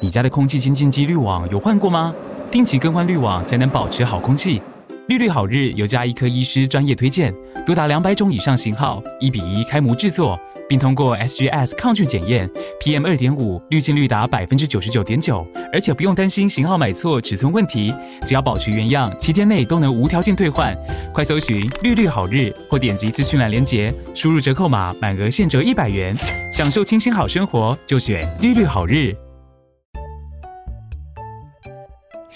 你家的空气清净机滤网有换过吗？定期更换滤网才能保持好空气。绿绿好日有家医科医师专业推荐，多达两百种以上型号，一比一开模制作，并通过 SGS 抗菌检验，PM 二点五滤净率达百分之九十九点九，而且不用担心型号买错、尺寸问题，只要保持原样，七天内都能无条件退换。快搜寻绿绿好日，或点击资讯栏链接，输入折扣码，满额现折一百元，享受清新好生活，就选绿绿好日。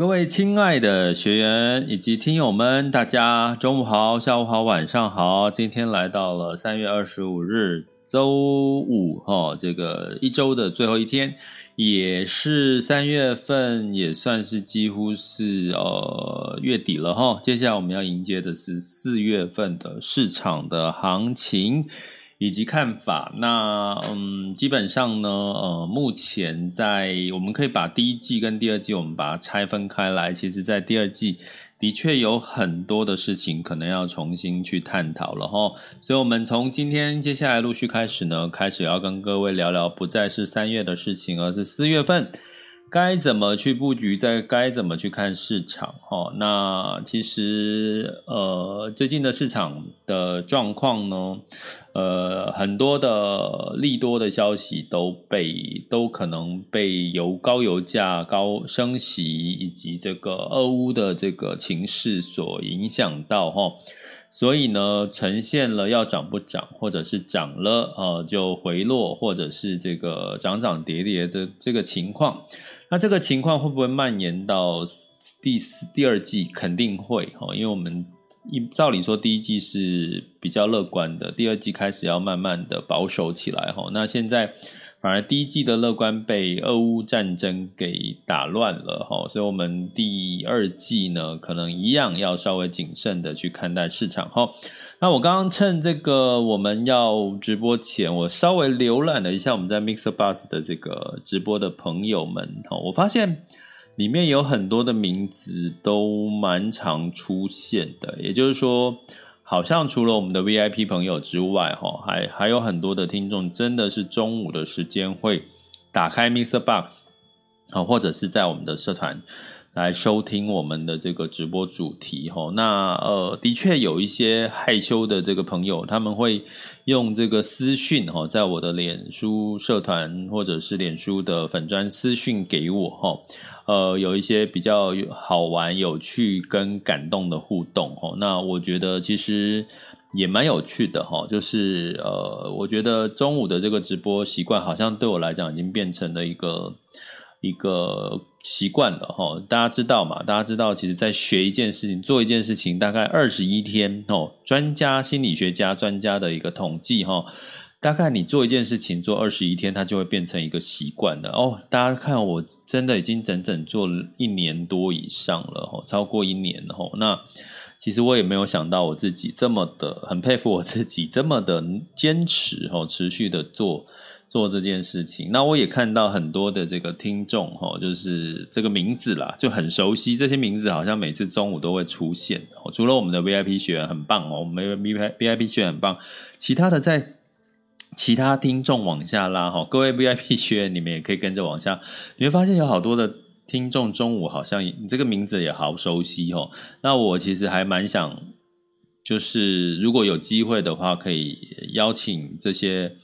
各位亲爱的学员以及听友们，大家中午好、下午好、晚上好。今天来到了三月二十五日周五，哈，这个一周的最后一天，也是三月份，也算是几乎是呃月底了，哈。接下来我们要迎接的是四月份的市场的行情。以及看法，那嗯，基本上呢，呃，目前在我们可以把第一季跟第二季，我们把它拆分开来。其实，在第二季的确有很多的事情可能要重新去探讨了哈。所以，我们从今天接下来陆续开始呢，开始要跟各位聊聊，不再是三月的事情，而是四月份。该怎么去布局，再该怎么去看市场？哈，那其实呃，最近的市场的状况呢，呃，很多的利多的消息都被都可能被由高油价、高升息以及这个俄乌的这个情势所影响到哈，所以呢，呈现了要涨不涨，或者是涨了呃就回落，或者是这个涨涨跌跌这这个情况。那这个情况会不会蔓延到第四、第二季？肯定会哦，因为我们一照理说第一季是比较乐观的，第二季开始要慢慢的保守起来哈。那现在反而第一季的乐观被俄乌战争给打乱了哈，所以我们第二季呢，可能一样要稍微谨慎的去看待市场哈。那我刚刚趁这个我们要直播前，我稍微浏览了一下我们在 Mixer Bus 的这个直播的朋友们哈，我发现里面有很多的名字都蛮常出现的，也就是说，好像除了我们的 VIP 朋友之外，哈，还还有很多的听众真的是中午的时间会打开 Mr. Box，好，或者是在我们的社团。来收听我们的这个直播主题齁，那呃，的确有一些害羞的这个朋友，他们会用这个私讯齁，在我的脸书社团或者是脸书的粉专私讯给我齁，呃，有一些比较好玩、有趣跟感动的互动齁，那我觉得其实也蛮有趣的齁，就是呃，我觉得中午的这个直播习惯，好像对我来讲已经变成了一个一个。习惯了哈，大家知道嘛？大家知道，其实，在学一件事情、做一件事情，大概二十一天哦。专家、心理学家、专家的一个统计哈，大概你做一件事情做二十一天，它就会变成一个习惯了哦。大家看，我真的已经整整做了一年多以上了哈，超过一年了哈。那其实我也没有想到我自己这么的，很佩服我自己这么的坚持哈，持续的做。做这件事情，那我也看到很多的这个听众哈，就是这个名字啦，就很熟悉。这些名字好像每次中午都会出现。除了我们的 VIP 学员很棒哦，我们 VIP 学员很棒，其他的在其他听众往下拉哈，各位 VIP 学员你们也可以跟着往下，你会发现有好多的听众中午好像你这个名字也好熟悉哦。那我其实还蛮想。就是如果有机会的话，可以邀请这些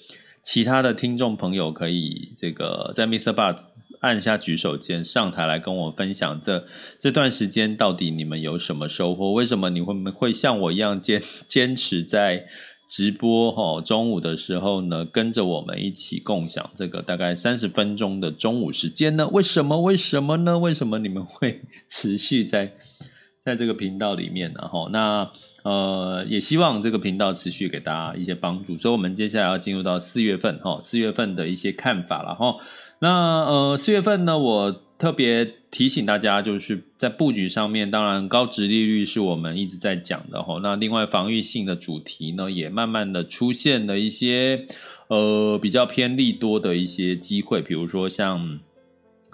其他的听众朋友，可以这个在 Mr. Bud 按下举手键上台来跟我分享这这段时间到底你们有什么收获？为什么你会会像我一样坚坚持在直播？哈，中午的时候呢，跟着我们一起共享这个大概三十分钟的中午时间呢？为什么？为什么呢？为什么你们会持续在在这个频道里面呢？哈，那呃，也希望这个频道持续给大家一些帮助。所以，我们接下来要进入到四月份哈，四月份的一些看法了哈。那呃，四月份呢，我特别提醒大家，就是在布局上面，当然高值利率是我们一直在讲的哈。那另外防御性的主题呢，也慢慢的出现了一些呃比较偏利多的一些机会，比如说像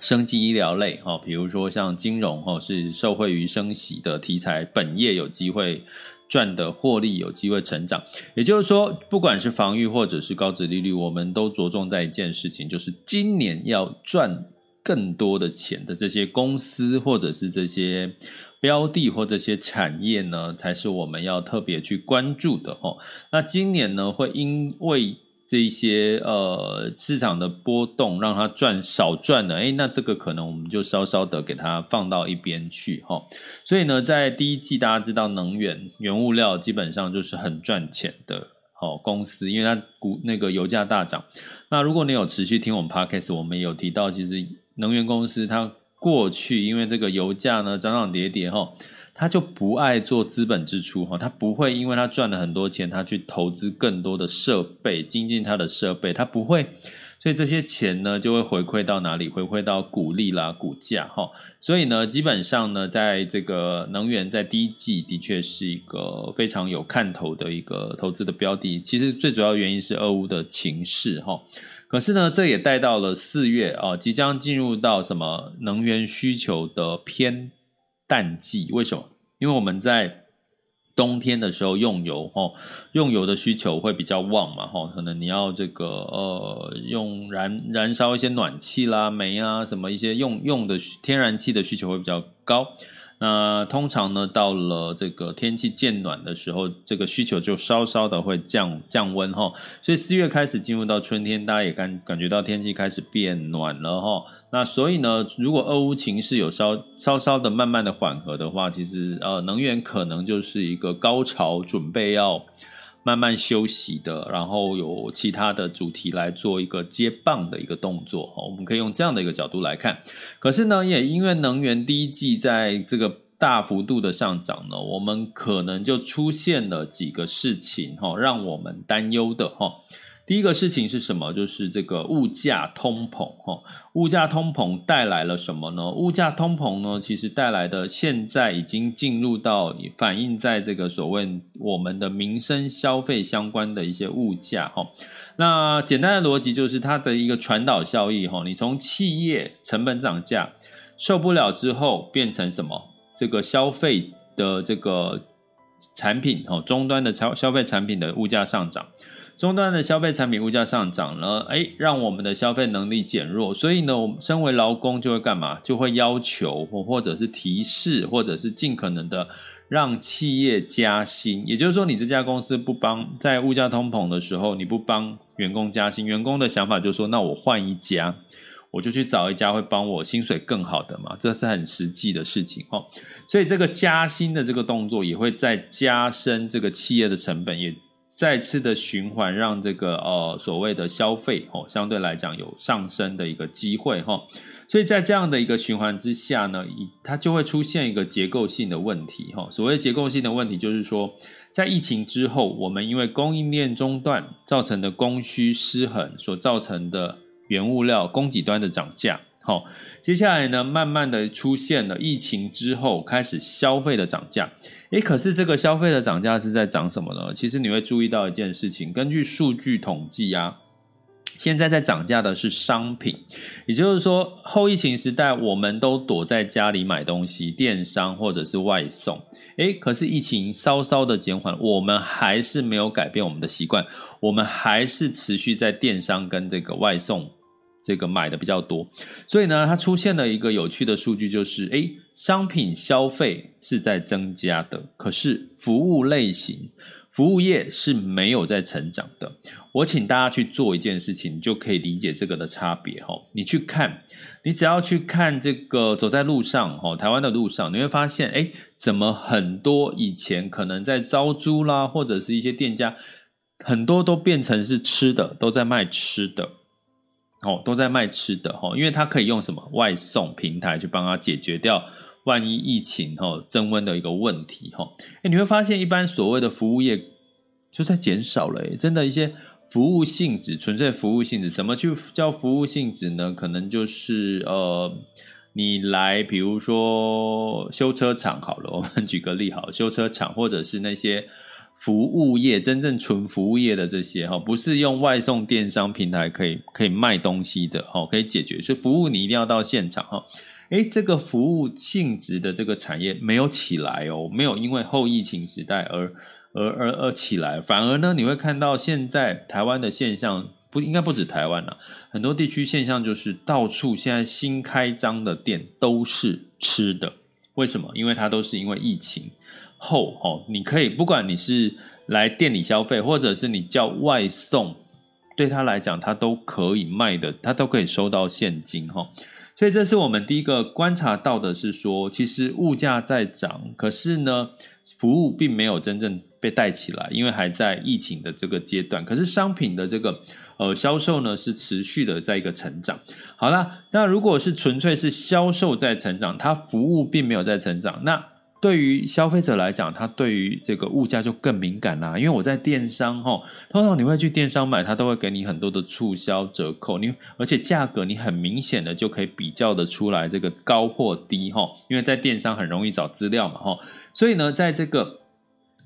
生技医疗类哈，比如说像金融哈，是受惠于升息的题材，本业有机会。赚的获利有机会成长，也就是说，不管是防御或者是高值利率，我们都着重在一件事情，就是今年要赚更多的钱的这些公司或者是这些标的或这些产业呢，才是我们要特别去关注的哦。那今年呢，会因为这一些呃市场的波动，让它赚少赚了，诶，那这个可能我们就稍稍的给它放到一边去哈。所以呢，在第一季大家知道能源原物料基本上就是很赚钱的哦公司，因为它股那个油价大涨。那如果你有持续听我们 Podcast，我们有提到，其实能源公司它过去因为这个油价呢涨涨跌跌哈。他就不爱做资本支出哈，他不会因为他赚了很多钱，他去投资更多的设备，精进他的设备，他不会，所以这些钱呢就会回馈到哪里？回馈到股利啦、股价哈。所以呢，基本上呢，在这个能源在第一季的确是一个非常有看头的一个投资的标的。其实最主要原因是俄乌的情势哈，可是呢，这也带到了四月啊，即将进入到什么能源需求的偏淡季，为什么？因为我们在冬天的时候用油，吼，用油的需求会比较旺嘛，吼，可能你要这个呃用燃燃烧一些暖气啦、煤啊什么一些用用的天然气的需求会比较高。那通常呢，到了这个天气渐暖的时候，这个需求就稍稍的会降降温哈。所以四月开始进入到春天，大家也感感觉到天气开始变暖了哈。那所以呢，如果俄乌情势有稍稍稍的慢慢的缓和的话，其实呃能源可能就是一个高潮，准备要。慢慢休息的，然后有其他的主题来做一个接棒的一个动作，我们可以用这样的一个角度来看。可是呢，也因为能源第一季在这个大幅度的上涨呢，我们可能就出现了几个事情，哈，让我们担忧的，哈。第一个事情是什么？就是这个物价通膨，哈，物价通膨带来了什么呢？物价通膨呢，其实带来的现在已经进入到反映在这个所谓我们的民生消费相关的一些物价，哈。那简单的逻辑就是它的一个传导效益，哈。你从企业成本涨价受不了之后，变成什么？这个消费的这个产品，哈，终端的消消费产品的物价上涨。终端的消费产品物价上涨了，哎，让我们的消费能力减弱，所以呢，我们身为劳工就会干嘛？就会要求或或者是提示，或者是尽可能的让企业加薪。也就是说，你这家公司不帮在物价通膨的时候，你不帮员工加薪，员工的想法就是说，那我换一家，我就去找一家会帮我薪水更好的嘛，这是很实际的事情哦。所以这个加薪的这个动作也会再加深这个企业的成本，也。再次的循环，让这个呃所谓的消费哦，相对来讲有上升的一个机会哈，所以在这样的一个循环之下呢，它就会出现一个结构性的问题哈。所谓结构性的问题，就是说在疫情之后，我们因为供应链中断造成的供需失衡所造成的原物料供给端的涨价。好，接下来呢，慢慢的出现了疫情之后开始消费的涨价。诶，可是这个消费的涨价是在涨什么呢？其实你会注意到一件事情，根据数据统计啊，现在在涨价的是商品，也就是说，后疫情时代我们都躲在家里买东西，电商或者是外送。诶，可是疫情稍稍的减缓，我们还是没有改变我们的习惯，我们还是持续在电商跟这个外送。这个买的比较多，所以呢，它出现了一个有趣的数据，就是诶，商品消费是在增加的，可是服务类型、服务业是没有在成长的。我请大家去做一件事情，就可以理解这个的差别哈。你去看，你只要去看这个走在路上哈，台湾的路上，你会发现，哎，怎么很多以前可能在招租啦，或者是一些店家，很多都变成是吃的，都在卖吃的，哦，都在卖吃的哈，因为他可以用什么外送平台去帮他解决掉万一疫情哈增温的一个问题哈。哎，你会发现，一般所谓的服务业就在减少了，真的一些。服务性质，纯粹服务性质，什么去叫服务性质呢？可能就是呃，你来，比如说修车厂好了，我们举个例好，修车厂或者是那些服务业，真正纯服务业的这些哈，不是用外送电商平台可以可以卖东西的哈，可以解决，是服务你一定要到现场哈。诶，这个服务性质的这个产业没有起来哦，没有因为后疫情时代而。而而而起来，反而呢，你会看到现在台湾的现象，不应该不止台湾了，很多地区现象就是到处现在新开张的店都是吃的，为什么？因为它都是因为疫情后哦，你可以不管你是来店里消费，或者是你叫外送，对他来讲，他都可以卖的，他都可以收到现金哈。所以这是我们第一个观察到的，是说其实物价在涨，可是呢，服务并没有真正被带起来，因为还在疫情的这个阶段。可是商品的这个呃销售呢，是持续的在一个成长。好啦，那如果是纯粹是销售在成长，它服务并没有在成长，那。对于消费者来讲，他对于这个物价就更敏感啦。因为我在电商哈，通常你会去电商买，它都会给你很多的促销折扣，你而且价格你很明显的就可以比较的出来这个高或低哈。因为在电商很容易找资料嘛哈，所以呢，在这个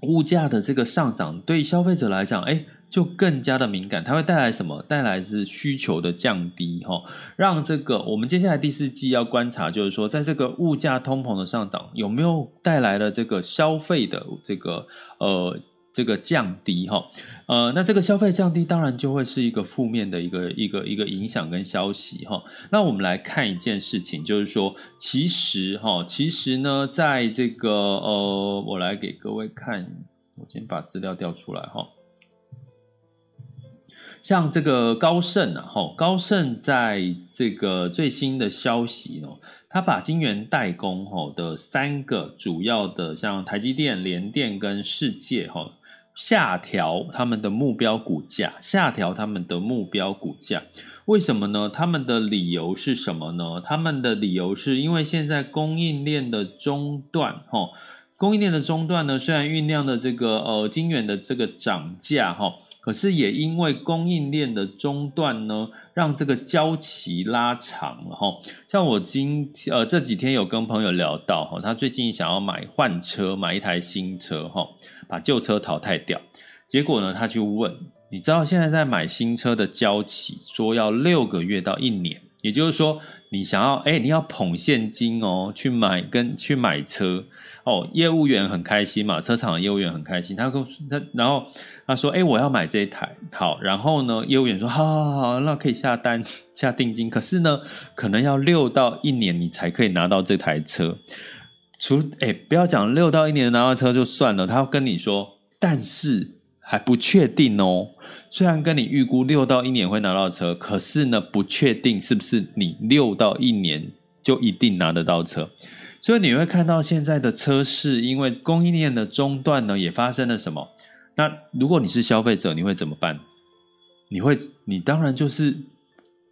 物价的这个上涨，对消费者来讲，哎。就更加的敏感，它会带来什么？带来是需求的降低，哈，让这个我们接下来第四季要观察，就是说，在这个物价通膨的上涨，有没有带来了这个消费的这个呃这个降低，哈，呃，那这个消费降低，当然就会是一个负面的一个一个一个影响跟消息，哈。那我们来看一件事情，就是说，其实哈，其实呢，在这个呃，我来给各位看，我先把资料调出来，哈。像这个高盛啊，吼，高盛在这个最新的消息哦，他把晶圆代工吼的三个主要的，像台积电、联电跟世界吼，下调他们的目标股价，下调他们的目标股价，为什么呢？他们的理由是什么呢？他们的理由是因为现在供应链的中断，吼，供应链的中断呢，虽然酝酿的这个呃晶圆的这个涨价，哈。可是也因为供应链的中断呢，让这个交期拉长了哈。像我今呃这几天有跟朋友聊到哈，他最近想要买换车，买一台新车哈，把旧车淘汰掉。结果呢，他去问，你知道现在在买新车的交期说要六个月到一年，也就是说。你想要哎，你要捧现金哦，去买跟去买车哦。业务员很开心嘛，车厂的业务员很开心。他跟他，然后他说哎，我要买这一台。好，然后呢，业务员说好好好，那可以下单下定金。可是呢，可能要六到一年你才可以拿到这台车。除哎，不要讲六到一年拿到车就算了，他要跟你说，但是。还不确定哦，虽然跟你预估六到一年会拿到车，可是呢，不确定是不是你六到一年就一定拿得到车。所以你会看到现在的车市，因为供应链的中断呢，也发生了什么？那如果你是消费者，你会怎么办？你会，你当然就是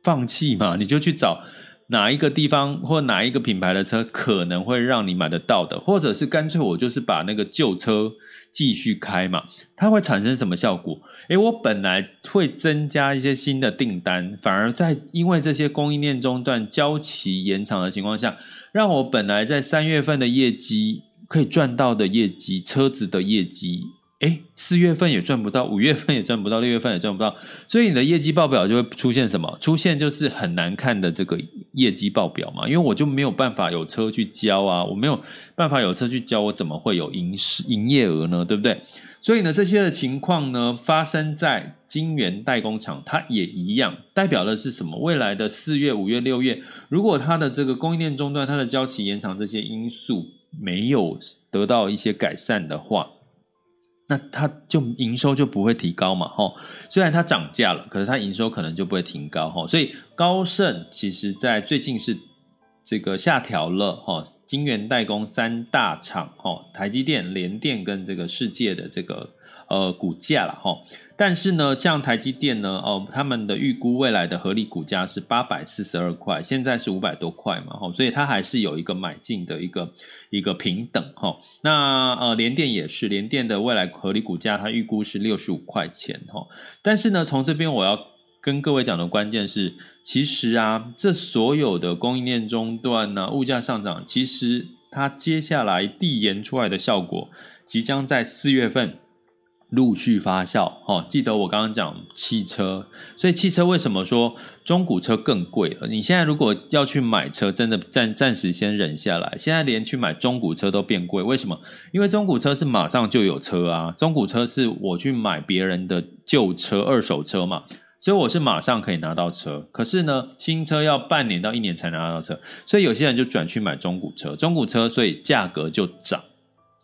放弃嘛，你就去找。哪一个地方或哪一个品牌的车可能会让你买得到的，或者是干脆我就是把那个旧车继续开嘛？它会产生什么效果？诶，我本来会增加一些新的订单，反而在因为这些供应链中断、交期延长的情况下，让我本来在三月份的业绩可以赚到的业绩，车子的业绩。哎，四月份也赚不到，五月份也赚不到，六月份也赚不到，所以你的业绩报表就会出现什么？出现就是很难看的这个业绩报表嘛。因为我就没有办法有车去交啊，我没有办法有车去交，我怎么会有营营业额呢？对不对？所以呢，这些的情况呢，发生在晶圆代工厂，它也一样，代表的是什么？未来的四月、五月、六月，如果它的这个供应链中断、它的交期延长这些因素没有得到一些改善的话，那它就营收就不会提高嘛，吼。虽然它涨价了，可是它营收可能就不会提高，吼。所以高盛其实在最近是。这个下调了哈，晶圆代工三大厂哈，台积电、联电跟这个世界的这个呃股价了哈。但是呢，像台积电呢，哦，他们的预估未来的合理股价是八百四十二块，现在是五百多块嘛哈，所以它还是有一个买进的一个一个平等哈。那呃，联电也是，联电的未来合理股价它预估是六十五块钱哈。但是呢，从这边我要。跟各位讲的关键是，其实啊，这所有的供应链中断呢，物价上涨，其实它接下来递延出来的效果，即将在四月份陆续发酵。哦，记得我刚刚讲汽车，所以汽车为什么说中古车更贵了？你现在如果要去买车，真的暂暂时先忍下来。现在连去买中古车都变贵，为什么？因为中古车是马上就有车啊，中古车是我去买别人的旧车、二手车嘛。所以我是马上可以拿到车，可是呢，新车要半年到一年才拿到车，所以有些人就转去买中古车，中古车所以价格就涨，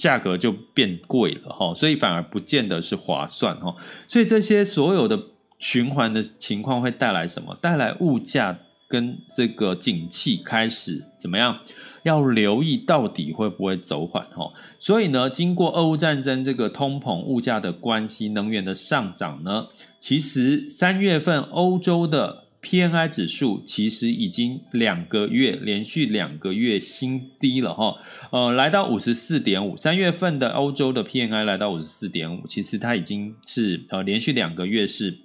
价格就变贵了哈，所以反而不见得是划算哈，所以这些所有的循环的情况会带来什么？带来物价。跟这个景气开始怎么样？要留意到底会不会走缓哈？所以呢，经过俄乌战争这个通膨物价的关系，能源的上涨呢，其实三月份欧洲的 PMI 指数其实已经两个月连续两个月新低了哈，呃，来到五十四点五。三月份的欧洲的 PMI 来到五十四点五，其实它已经是呃连续两个月是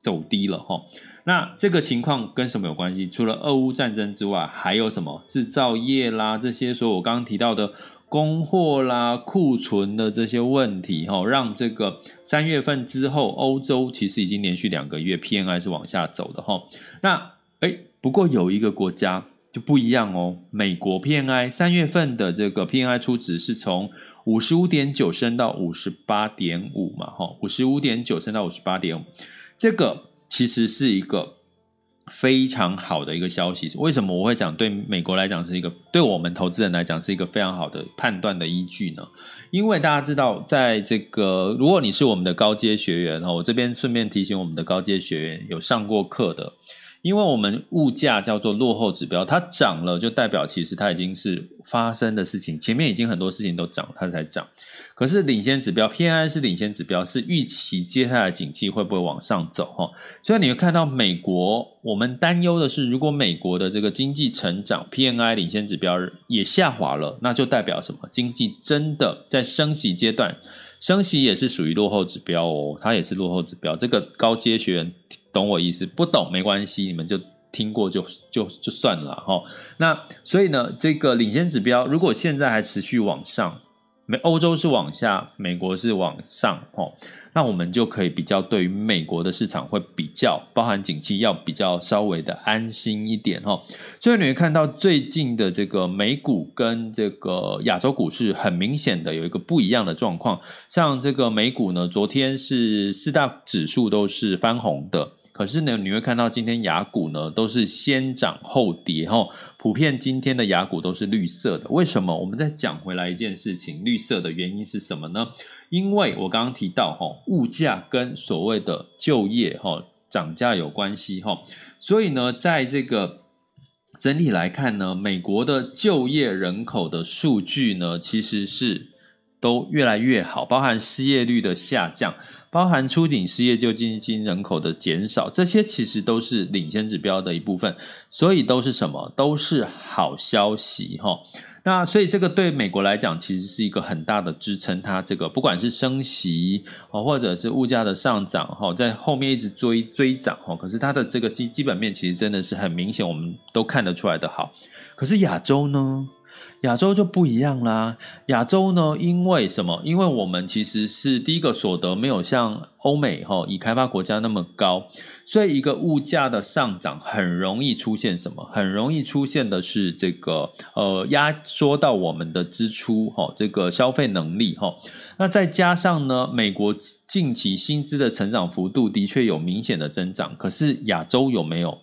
走低了哈。那这个情况跟什么有关系？除了俄乌战争之外，还有什么制造业啦，这些所以我刚刚提到的供货啦、库存的这些问题，哈，让这个三月份之后，欧洲其实已经连续两个月 PMI 是往下走的，哈。那诶，不过有一个国家就不一样哦，美国 PMI 三月份的这个 PMI 初值是从五十五点九升到五十八点五嘛，哈，五十五点九升到五十八点五，这个。其实是一个非常好的一个消息。为什么我会讲对美国来讲是一个，对我们投资人来讲是一个非常好的判断的依据呢？因为大家知道，在这个如果你是我们的高阶学员哈，我这边顺便提醒我们的高阶学员有上过课的。因为我们物价叫做落后指标，它涨了就代表其实它已经是发生的事情，前面已经很多事情都涨，它才涨。可是领先指标 PMI 是领先指标，是预期接下来景气会不会往上走哈。所以你会看到美国，我们担忧的是，如果美国的这个经济成长 P N I 领先指标也下滑了，那就代表什么？经济真的在升息阶段。升息也是属于落后指标哦，它也是落后指标。这个高阶学员懂我意思，不懂没关系，你们就听过就就就算了哈。那所以呢，这个领先指标如果现在还持续往上。美欧洲是往下，美国是往上，哦，那我们就可以比较对于美国的市场会比较，包含景气要比较稍微的安心一点，哈。所以你会看到最近的这个美股跟这个亚洲股市很明显的有一个不一样的状况，像这个美股呢，昨天是四大指数都是翻红的。可是呢，你会看到今天雅股呢都是先涨后跌哈，普遍今天的雅股都是绿色的。为什么？我们再讲回来一件事情，绿色的原因是什么呢？因为我刚刚提到哈，物价跟所谓的就业哈涨价有关系哈，所以呢，在这个整体来看呢，美国的就业人口的数据呢，其实是。都越来越好，包含失业率的下降，包含初领失业救济金人口的减少，这些其实都是领先指标的一部分，所以都是什么？都是好消息哈。那所以这个对美国来讲，其实是一个很大的支撑，它这个不管是升息或者是物价的上涨哈，在后面一直追追涨哈，可是它的这个基基本面其实真的是很明显，我们都看得出来的好。可是亚洲呢？亚洲就不一样啦。亚洲呢，因为什么？因为我们其实是第一个所得没有像欧美哈，已开发国家那么高，所以一个物价的上涨很容易出现什么？很容易出现的是这个呃压缩到我们的支出哈，这个消费能力哈。那再加上呢，美国近期薪资的成长幅度的确有明显的增长，可是亚洲有没有？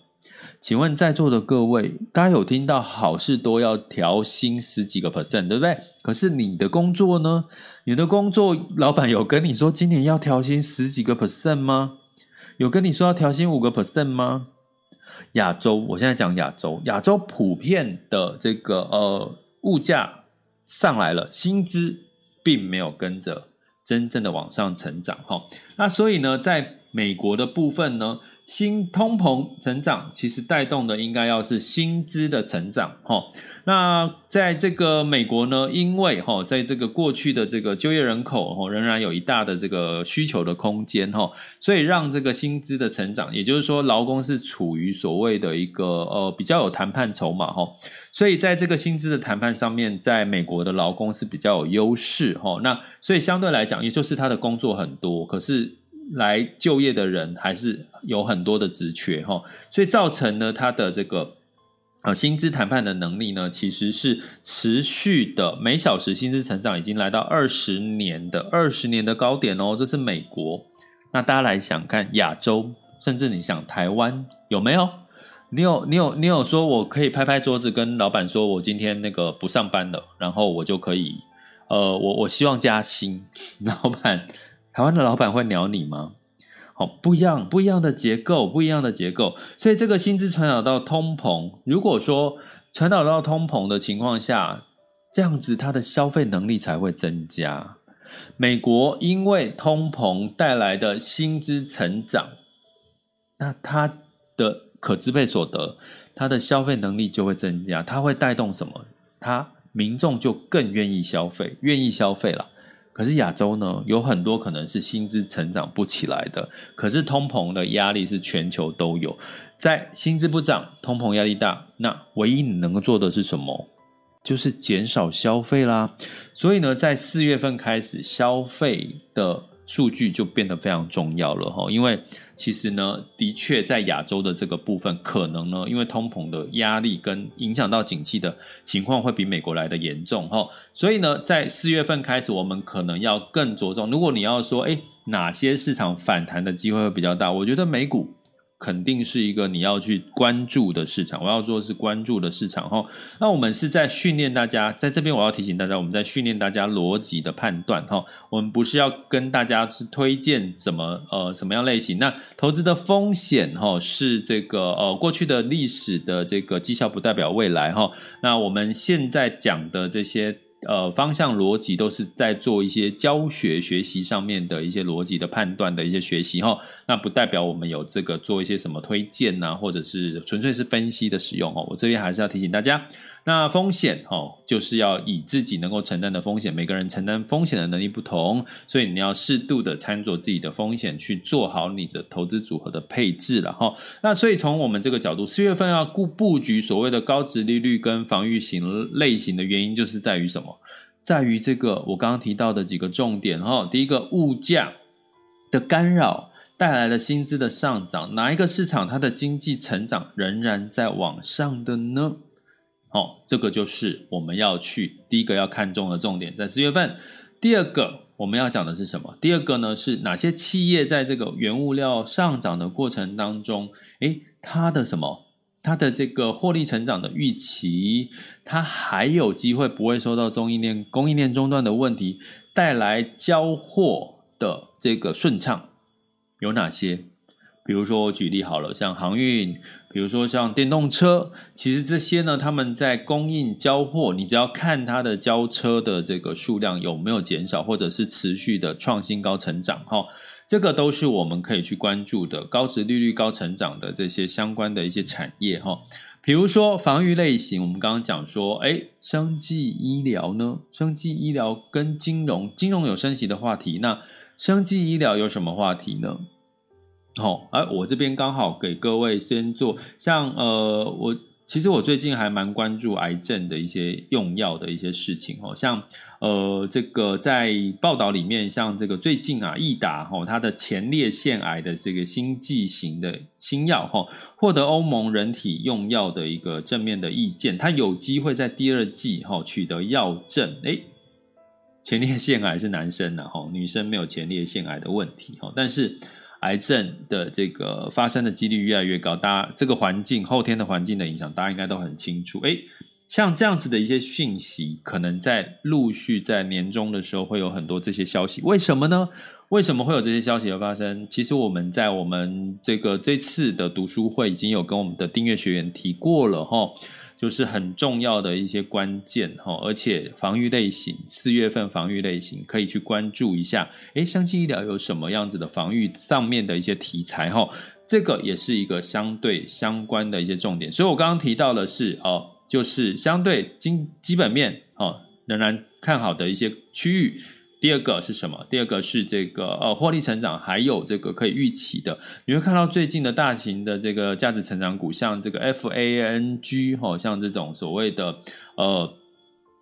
请问在座的各位，大家有听到好事多要调薪十几个 percent，对不对？可是你的工作呢？你的工作老板有跟你说今年要调薪十几个 percent 吗？有跟你说要调薪五个 percent 吗？亚洲，我现在讲亚洲，亚洲普遍的这个呃物价上来了，薪资并没有跟着真正的往上成长哈。那所以呢，在美国的部分呢？新通膨成长其实带动的应该要是薪资的成长，哈。那在这个美国呢，因为哈，在这个过去的这个就业人口哈，仍然有一大的这个需求的空间哈，所以让这个薪资的成长，也就是说劳工是处于所谓的一个呃比较有谈判筹码哈，所以在这个薪资的谈判上面，在美国的劳工是比较有优势哈。那所以相对来讲，也就是他的工作很多，可是。来就业的人还是有很多的职缺哈，所以造成呢，他的这个呃薪资谈判的能力呢，其实是持续的，每小时薪资成长已经来到二十年的二十年的高点哦，这是美国。那大家来想看亚洲，甚至你想台湾有没有？你有你有你有说我可以拍拍桌子跟老板说我今天那个不上班了，然后我就可以呃我我希望加薪，老板。台湾的老板会鸟你吗？好，不一样，不一样的结构，不一样的结构。所以这个薪资传导到通膨，如果说传导到通膨的情况下，这样子它的消费能力才会增加。美国因为通膨带来的薪资成长，那它的可支配所得，它的消费能力就会增加。它会带动什么？它民众就更愿意消费，愿意消费了。可是亚洲呢，有很多可能是薪资成长不起来的。可是通膨的压力是全球都有，在薪资不涨、通膨压力大，那唯一你能够做的是什么？就是减少消费啦。所以呢，在四月份开始，消费的数据就变得非常重要了哈，因为其实呢，的确在亚洲的这个部分，可能呢，因为通膨的压力跟影响到景气的情况会比美国来的严重哈，所以呢，在四月份开始，我们可能要更着重。如果你要说，哎，哪些市场反弹的机会会比较大？我觉得美股。肯定是一个你要去关注的市场，我要做的是关注的市场哈。那我们是在训练大家，在这边我要提醒大家，我们在训练大家逻辑的判断哈。我们不是要跟大家是推荐什么呃什么样类型。那投资的风险哈是这个呃过去的历史的这个绩效不代表未来哈。那我们现在讲的这些。呃，方向逻辑都是在做一些教学学习上面的一些逻辑的判断的一些学习哈，那不代表我们有这个做一些什么推荐呐、啊，或者是纯粹是分析的使用哦。我这边还是要提醒大家。那风险哦，就是要以自己能够承担的风险，每个人承担风险的能力不同，所以你要适度的参酌自己的风险，去做好你的投资组合的配置了哈。那所以从我们这个角度，四月份要布布局所谓的高殖利率跟防御型类型的原因，就是在于什么？在于这个我刚刚提到的几个重点哈。第一个，物价的干扰带来的薪资的上涨，哪一个市场它的经济成长仍然在往上的呢？哦，这个就是我们要去第一个要看重的重点，在四月份。第二个我们要讲的是什么？第二个呢是哪些企业在这个原物料上涨的过程当中，诶，它的什么？它的这个获利成长的预期，它还有机会不会受到供应链供应链中断的问题带来交货的这个顺畅有哪些？比如说我举例好了，像航运。比如说像电动车，其实这些呢，他们在供应交货，你只要看它的交车的这个数量有没有减少，或者是持续的创新高成长，哈，这个都是我们可以去关注的高殖利率高成长的这些相关的一些产业，哈。比如说防御类型，我们刚刚讲说，哎，生技医疗呢？生技医疗跟金融，金融有升息的话题，那生技医疗有什么话题呢？好，而，我这边刚好给各位先做，像呃，我其实我最近还蛮关注癌症的一些用药的一些事情哦，像呃这个在报道里面，像这个最近啊，益达哈它的前列腺癌的这个新剂型的新药哈，获得欧盟人体用药的一个正面的意见，它有机会在第二季哈取得药证。诶，前列腺癌是男生的哈，女生没有前列腺癌的问题哈，但是。癌症的这个发生的几率越来越高，大家这个环境后天的环境的影响，大家应该都很清楚。诶，像这样子的一些讯息，可能在陆续在年终的时候会有很多这些消息。为什么呢？为什么会有这些消息的发生？其实我们在我们这个这次的读书会已经有跟我们的订阅学员提过了哈。就是很重要的一些关键哈，而且防御类型，四月份防御类型可以去关注一下。诶，生技医疗有什么样子的防御上面的一些题材哈？这个也是一个相对相关的一些重点。所以我刚刚提到的是哦，就是相对基基本面哦，仍然看好的一些区域。第二个是什么？第二个是这个呃，获利成长还有这个可以预期的。你会看到最近的大型的这个价值成长股，像这个 FANG 哈，像这种所谓的呃。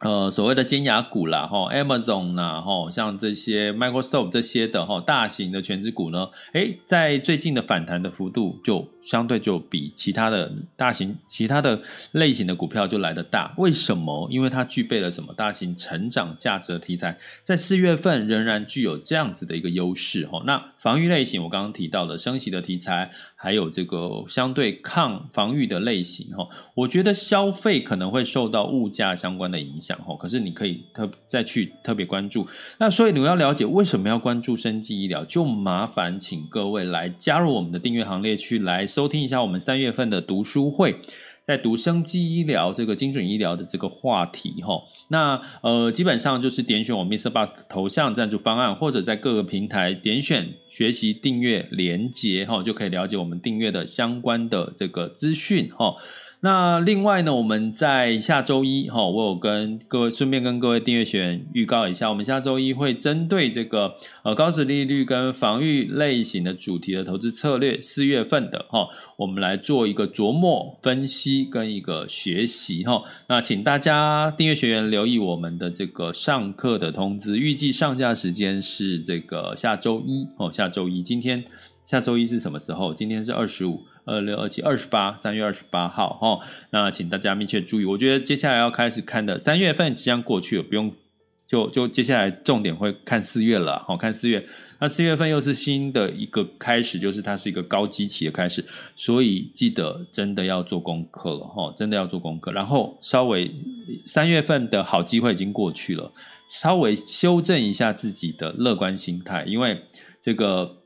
呃，所谓的尖牙股啦，哈，Amazon 啦，哈，像这些 Microsoft 这些的哈，大型的全职股呢，诶，在最近的反弹的幅度就相对就比其他的大型、其他的类型的股票就来得大。为什么？因为它具备了什么？大型成长价值的题材，在四月份仍然具有这样子的一个优势。哈，那防御类型，我刚刚提到的升息的题材，还有这个相对抗防御的类型，哈，我觉得消费可能会受到物价相关的影响。可是你可以特再去特别关注，那所以你要了解为什么要关注生技医疗，就麻烦请各位来加入我们的订阅行列，去来收听一下我们三月份的读书会，在读生技医疗这个精准医疗的这个话题哈。那呃，基本上就是点选我 Mr. Bus 的头像赞助方案，或者在各个平台点选学习订阅连接哈，就可以了解我们订阅的相关的这个资讯哈。那另外呢，我们在下周一哈，我有跟各位顺便跟各位订阅学员预告一下，我们下周一会针对这个呃高值利率跟防御类型的主题的投资策略，四月份的哈，我们来做一个琢磨分析跟一个学习哈。那请大家订阅学员留意我们的这个上课的通知，预计上架时间是这个下周一哦，下周一，今天下周一是什么时候？今天是二十五。二六二七二十八，三月二十八号哈，那请大家密切注意。我觉得接下来要开始看的三月份即将过去了，不用就就接下来重点会看四月了，好看四月。那四月份又是新的一个开始，就是它是一个高基期的开始，所以记得真的要做功课了哈，真的要做功课。然后稍微三月份的好机会已经过去了，稍微修正一下自己的乐观心态，因为这个。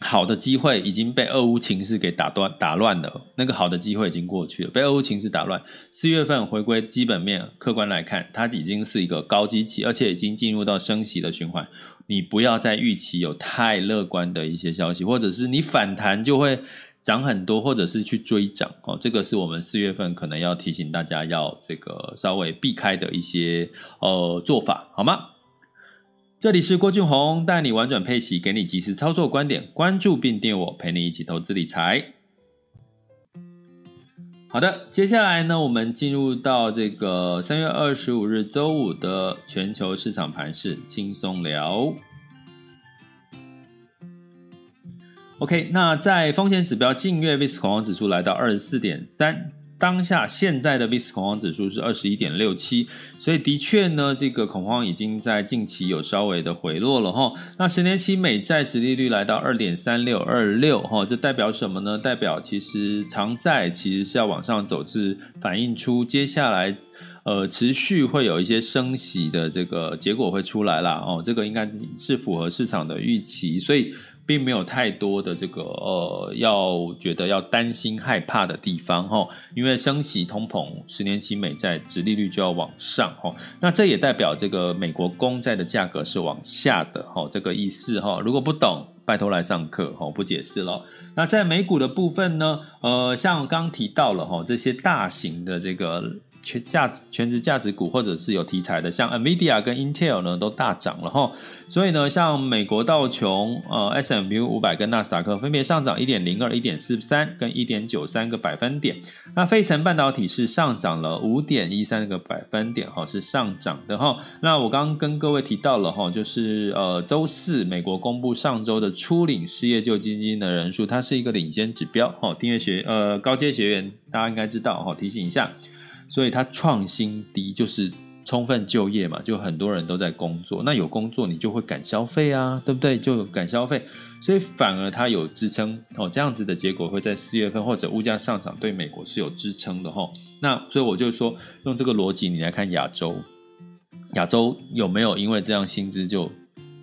好的机会已经被俄乌情势给打断、打乱了。那个好的机会已经过去了，被俄乌情势打乱。四月份回归基本面，客观来看，它已经是一个高基期，而且已经进入到升息的循环。你不要再预期有太乐观的一些消息，或者是你反弹就会涨很多，或者是去追涨哦。这个是我们四月份可能要提醒大家要这个稍微避开的一些呃做法，好吗？这里是郭俊宏，带你玩转配息，给你及时操作观点，关注并订我，陪你一起投资理财。好的，接下来呢，我们进入到这个三月二十五日周五的全球市场盘势轻松聊。OK，那在风险指标近月 VIX 恐慌指数来到二十四点三。当下现在的 VIX 恐慌指数是二十一点六七，所以的确呢，这个恐慌已经在近期有稍微的回落了哈。那十年期美债殖利率来到二点三六二六哈，这代表什么呢？代表其实长债其实是要往上走，是反映出接下来呃持续会有一些升息的这个结果会出来啦。哦。这个应该是符合市场的预期，所以。并没有太多的这个呃，要觉得要担心害怕的地方哈，因为升息通膨，十年期美债殖利率就要往上哈，那这也代表这个美国公债的价格是往下的哈，这个意思哈，如果不懂，拜托来上课哈，不解释了。那在美股的部分呢，呃，像刚提到了哈，这些大型的这个。全价全值价值股或者是有题材的，像 NVIDIA 跟 Intel 呢都大涨了哈。所以呢，像美国道琼、呃 S&P 五百跟纳斯达克分别上涨一点零二、一点四三跟一点九三个百分点。那费城半导体是上涨了五点一三个百分点哈，是上涨的哈。那我刚刚跟各位提到了哈，就是呃周四美国公布上周的初领失业救济金的人数，它是一个领先指标哈。订阅学呃高阶学员大家应该知道哈，提醒一下。所以它创新低，就是充分就业嘛，就很多人都在工作。那有工作，你就会敢消费啊，对不对？就敢消费，所以反而它有支撑哦。这样子的结果会在四月份或者物价上涨，对美国是有支撑的哈。那所以我就说，用这个逻辑，你来看亚洲，亚洲有没有因为这样薪资就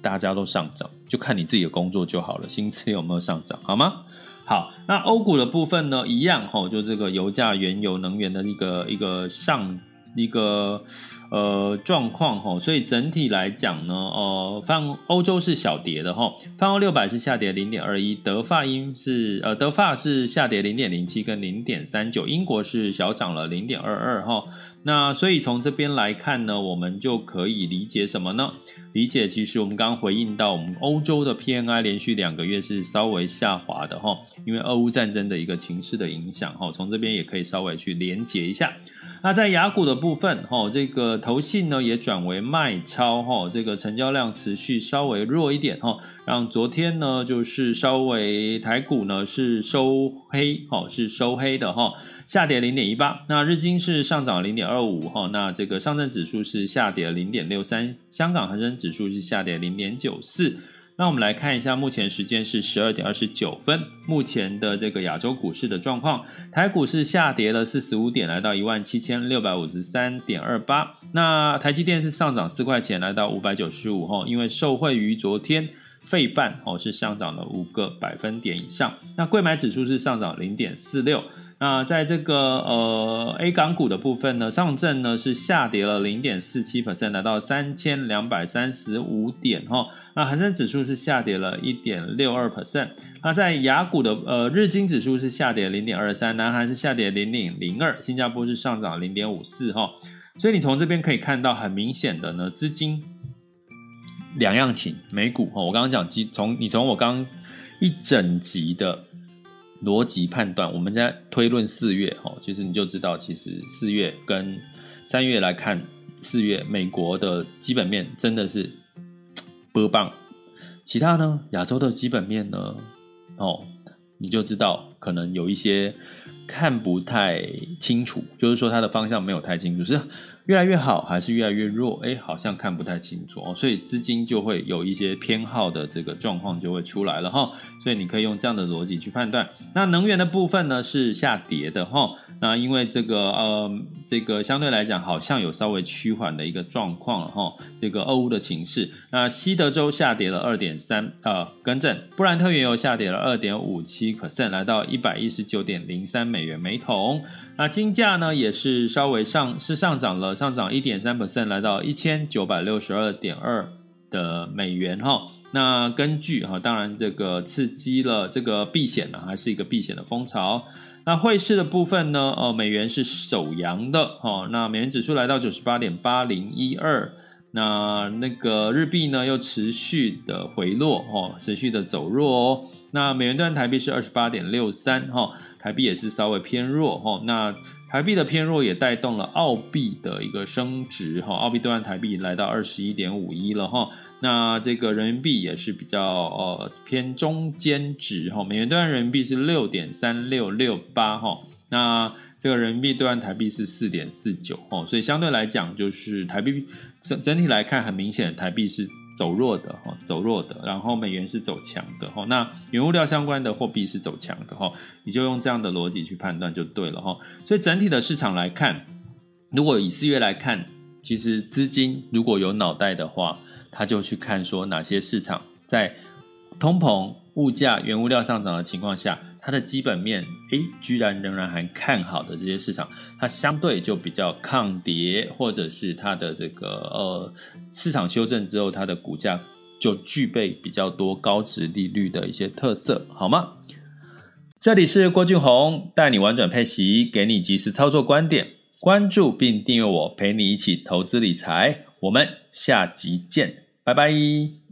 大家都上涨？就看你自己的工作就好了，薪资有没有上涨，好吗？好，那欧股的部分呢，一样吼，就这个油价、原油、能源的一个一个上一个呃状况吼，所以整体来讲呢，呃，泛欧洲是小跌的吼，泛欧六百是下跌零点二一，德法英是呃德法是下跌零点零七跟零点三九，英国是小涨了零点二二哈。那所以从这边来看呢，我们就可以理解什么呢？理解其实我们刚刚回应到，我们欧洲的 PMI 连续两个月是稍微下滑的哈，因为俄乌战争的一个情势的影响哈。从这边也可以稍微去连接一下。那在雅股的部分哈，这个投信呢也转为卖超哈，这个成交量持续稍微弱一点哈，让昨天呢就是稍微台股呢是收黑哈，是收黑的哈。下跌零点一八，那日经是上涨零点二五哈，那这个上证指数是下跌零点六三，香港恒生指数是下跌零点九四。那我们来看一下，目前时间是十二点二十九分，目前的这个亚洲股市的状况，台股是下跌了四十五点，来到一万七千六百五十三点二八。那台积电是上涨四块钱，来到五百九十五哈，因为受惠于昨天费半哦是上涨了五个百分点以上。那柜买指数是上涨零点四六。那在这个呃 A 港股的部分呢，上证呢是下跌了零点四七 percent，来到三千两百三十五点哈。那恒生指数是下跌了一点六二 percent。那在亚股的呃日经指数是下跌零点二三，南韩是下跌零点零二，新加坡是上涨零点五四哈。所以你从这边可以看到很明显的呢，资金两样情，美股哈，我刚刚讲基从你从我刚一整集的。逻辑判断，我们在推论四月哦，其实你就知道，其实四月跟三月来看，四月美国的基本面真的是波棒，其他呢，亚洲的基本面呢，哦，你就知道可能有一些看不太清楚，就是说它的方向没有太清楚，是。越来越好还是越来越弱？哎，好像看不太清楚哦，所以资金就会有一些偏好的这个状况就会出来了哈。所以你可以用这样的逻辑去判断。那能源的部分呢是下跌的哈。那因为这个呃，这个相对来讲好像有稍微趋缓的一个状况了哈。这个俄乌的情势，那西德州下跌了二点三呃，更正，布兰特原油下跌了二点五七 percent，来到一百一十九点零三美元每桶。那金价呢也是稍微上是上涨了。上涨一点三 percent，来到一千九百六十二点二的美元哈。那根据哈，当然这个刺激了这个避险呢，还是一个避险的风潮。那汇市的部分呢，呃，美元是首阳的哈。那美元指数来到九十八点八零一二。那那个日币呢又持续的回落哦，持续的走弱哦。那美元兑台币是二十八点六三哈，台币也是稍微偏弱哈。那台币的偏弱也带动了澳币的一个升值哈，澳币兑换台币来到二十一点五一了哈。那这个人民币也是比较呃偏中间值哈，美元兑换人民币是六点三六六八哈。那这个人民币兑换台币是四点四九哦，所以相对来讲，就是台币整整体来看，很明显台币是走弱的哈，走弱的，然后美元是走强的哈。那原物料相关的货币是走强的哈，你就用这样的逻辑去判断就对了哈。所以整体的市场来看，如果以四月来看，其实资金如果有脑袋的话，他就去看说哪些市场在通膨、物价、原物料上涨的情况下。它的基本面，诶，居然仍然还看好的这些市场，它相对就比较抗跌，或者是它的这个呃市场修正之后，它的股价就具备比较多高值利率的一些特色，好吗？这里是郭俊宏带你玩转配息，给你及时操作观点。关注并订阅我，陪你一起投资理财。我们下集见，拜拜。